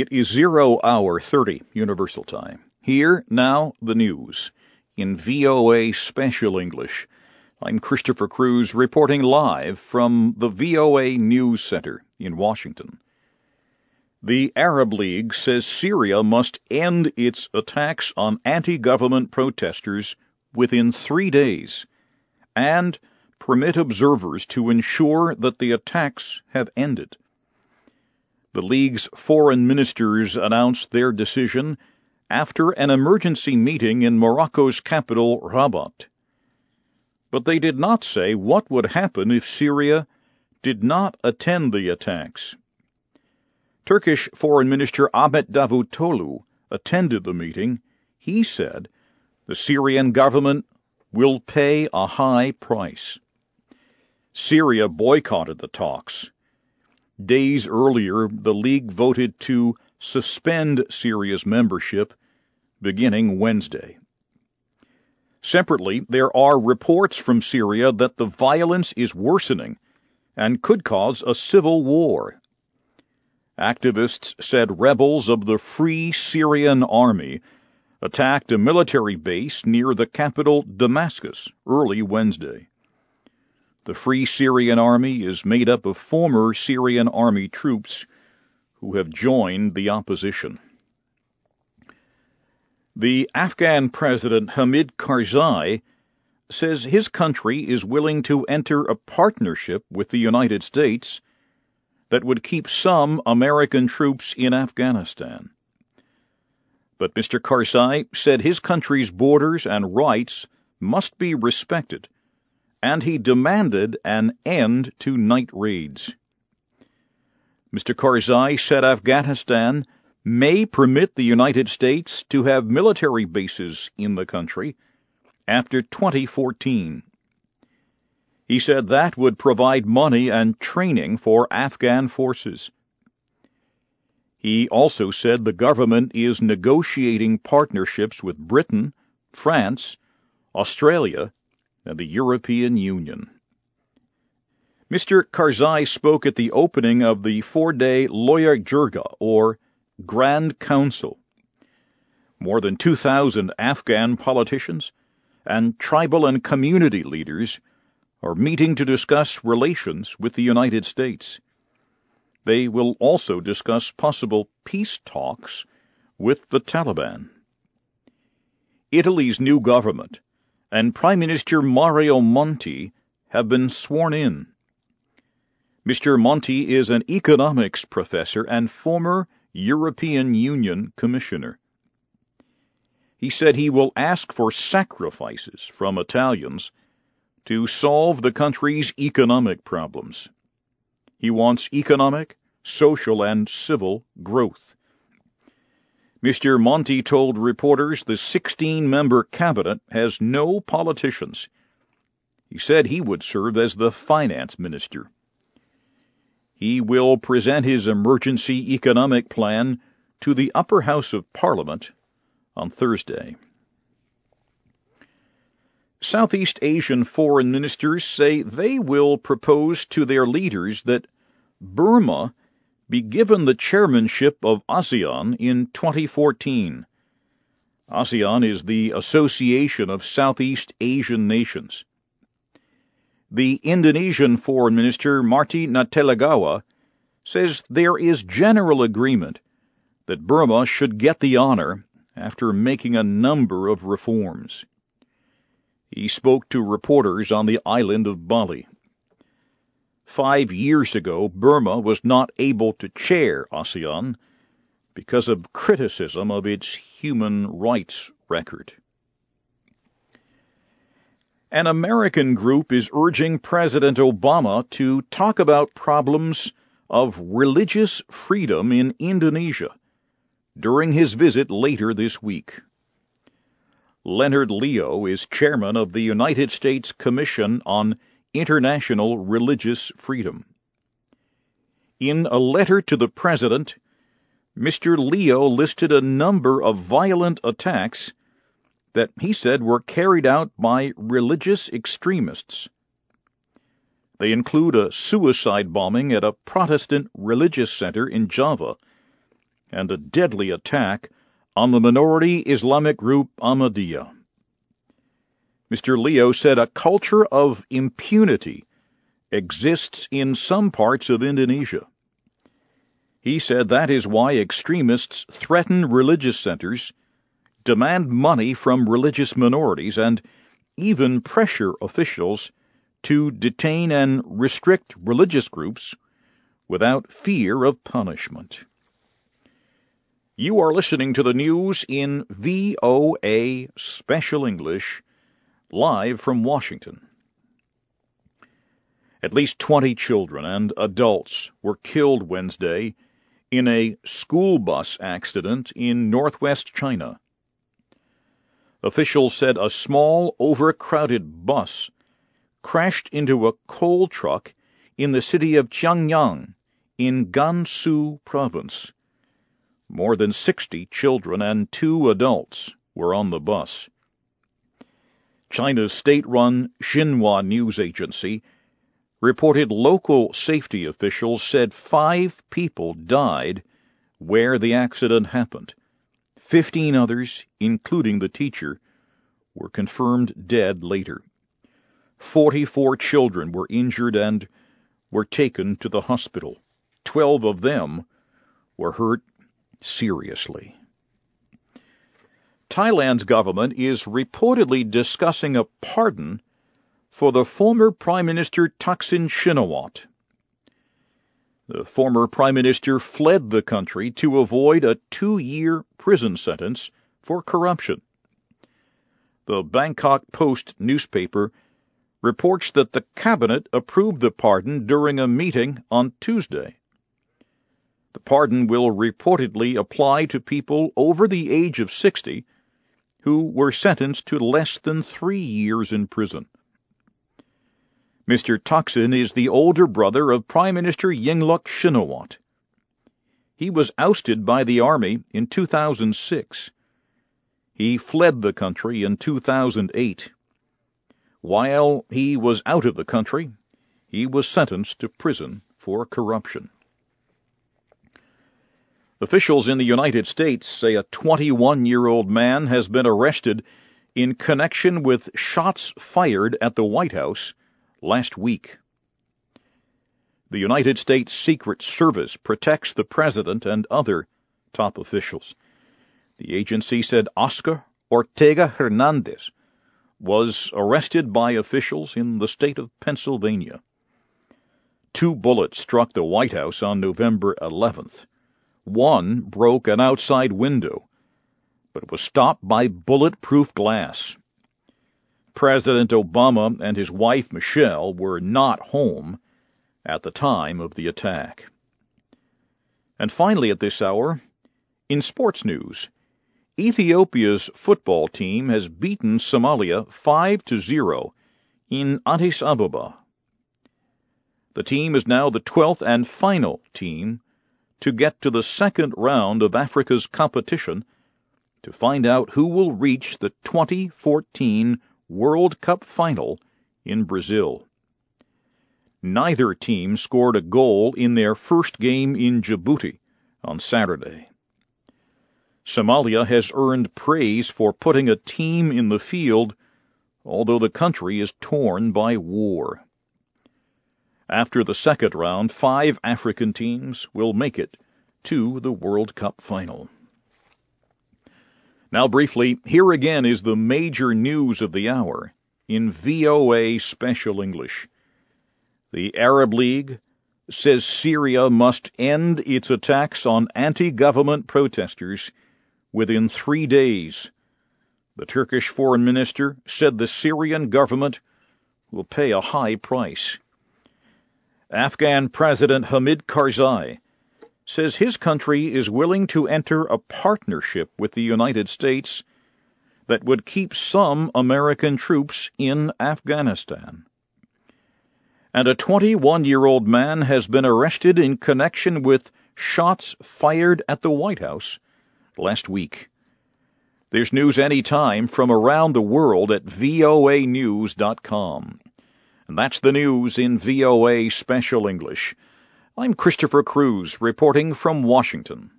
It is zero hour 30 Universal Time. Here, now, the news in VOA Special English. I'm Christopher Cruise reporting live from the VOA News Center in Washington. The Arab League says Syria must end its attacks on anti-government protesters within three days and permit observers to ensure that the attacks have ended. The League's foreign ministers announced their decision after an emergency meeting in Morocco's capital, Rabat. But they did not say what would happen if Syria did not attend the attacks. Turkish Foreign Minister Ahmet Davutoglu attended the meeting. He said the Syrian government will pay a high price. Syria boycotted the talks. Days earlier, the League voted to suspend Syria's membership beginning Wednesday. Separately, there are reports from Syria that the violence is worsening and could cause a civil war. Activists said rebels of the Free Syrian Army attacked a military base near the capital Damascus early Wednesday. The Free Syrian Army is made up of former Syrian army troops who have joined the opposition. The Afghan President Hamid Karzai says his country is willing to enter a partnership with the United States that would keep some American troops in Afghanistan. But Mr. Karzai said his country's borders and rights must be respected, and he demanded an end to night raids. Mr. Karzai said Afghanistan may permit the United States to have military bases in the country after 2014. He said that would provide money and training for Afghan forces. He also said the government is negotiating partnerships with Britain, France, Australia, and the European Union. Mr. Karzai spoke at the opening of the four-day Loya Jirga, or Grand Council. More than 2,000 Afghan politicians and tribal and community leaders are meeting to discuss relations with the United States. They will also discuss possible peace talks with the Taliban. Italy's new government and Prime Minister Mario Monti have been sworn in. Mr. Monti is an economics professor and former European Union commissioner. He said he will ask for sacrifices from Italians to solve the country's economic problems. He wants economic, social, and civil growth. Mr. Monti told reporters the 16 member cabinet has no politicians. He said he would serve as the finance minister. He will present his emergency economic plan to the upper house of parliament on Thursday. Southeast Asian foreign ministers say they will propose to their leaders that Burma be given the chairmanship of ASEAN in 2014. ASEAN is the Association of Southeast Asian Nations. The Indonesian Foreign Minister Marty Natalegawa says there is general agreement that Burma should get the honor after making a number of reforms. He spoke to reporters on the island of Bali. Five years ago, Burma was not able to chair ASEAN because of criticism of its human rights record. An American group is urging President Obama to talk about problems of religious freedom in Indonesia during his visit later this week. Leonard Leo is chairman of the United States Commission on International Religious Freedom. In a letter to the President, Mr. Leo listed a number of violent attacks that he said were carried out by religious extremists. They include a suicide bombing at a Protestant religious center in Java and a deadly attack on the minority Islamic group Ahmadiyya. Mr. Leo said a culture of impunity exists in some parts of Indonesia. He said that is why extremists threaten religious centers, demand money from religious minorities, and even pressure officials to detain and restrict religious groups without fear of punishment. You are listening to the news in VOA Special English, live from Washington. At least 20 children and adults were killed Wednesday in a school bus accident in northwest China. Officials said a small, overcrowded bus crashed into a coal truck in the city of Qingyang in Gansu province. More than 60 children and two adults were on the bus. China's state-run Xinhua news agency reported local safety officials said five people died where the accident happened. Fifteen others, including the teacher, were confirmed dead later. Forty-four children were injured and were taken to the hospital. Twelve of them were hurt seriously. Thailand's government is reportedly discussing a pardon for the former Prime Minister Thaksin Shinawatra. The former Prime Minister fled the country to avoid a two-year prison sentence for corruption. The Bangkok Post newspaper reports that the cabinet approved the pardon during a meeting on Tuesday. The pardon will reportedly apply to people over the age of 60 who were sentenced to less than three years in prison. Mr. Thaksin is the older brother of Prime Minister Yingluck Shinawatra. He was ousted by the army in 2006. He fled the country in 2008. While he was out of the country, he was sentenced to prison for corruption. Officials in the United States say a 21-year-old man has been arrested in connection with shots fired at the White House last week. The United States Secret Service protects the president and other top officials. The agency said Oscar Ortega Hernandez was arrested by officials in the state of Pennsylvania. Two bullets struck the White House on November 11th. One broke an outside window, but was stopped by bulletproof glass. President Obama and his wife Michelle were not home at the time of the attack. And finally, at this hour, in sports news, Ethiopia's football team has beaten Somalia 5 to 0 in Addis Ababa. The team is now the 12th and final team to get to the second round of Africa's competition to find out who will reach the 2014 World Cup final in Brazil. Neither team scored a goal in their first game in Djibouti on Saturday. Somalia has earned praise for putting a team in the field, although the country is torn by war. After the second round, five African teams will make it to the World Cup final. Now, briefly, here again is the major news of the hour in VOA Special English. The Arab League says Syria must end its attacks on anti-government protesters within three days. The Turkish foreign minister said the Syrian government will pay a high price. Afghan President Hamid Karzai says his country is willing to enter a partnership with the United States that would keep some American troops in Afghanistan. And a 21-year-old man has been arrested in connection with shots fired at the White House last week. There's news anytime from around the world at voanews.com. And that's the news in VOA Special English. I'm Christopher Cruise reporting from Washington.